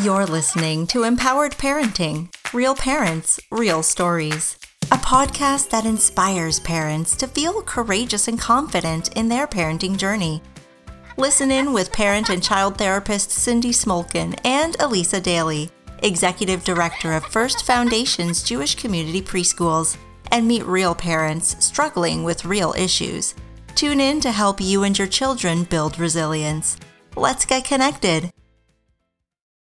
You're listening to Empowered Parenting Real Parents, Real Stories, a podcast that inspires parents to feel courageous and confident in their parenting journey. Listen in with parent and child therapist Cindy Smolkin and Elisa Daly, Executive Director of First Foundation's Jewish Community Preschools, and meet real parents struggling with real issues. Tune in to help you and your children build resilience. Let's get connected.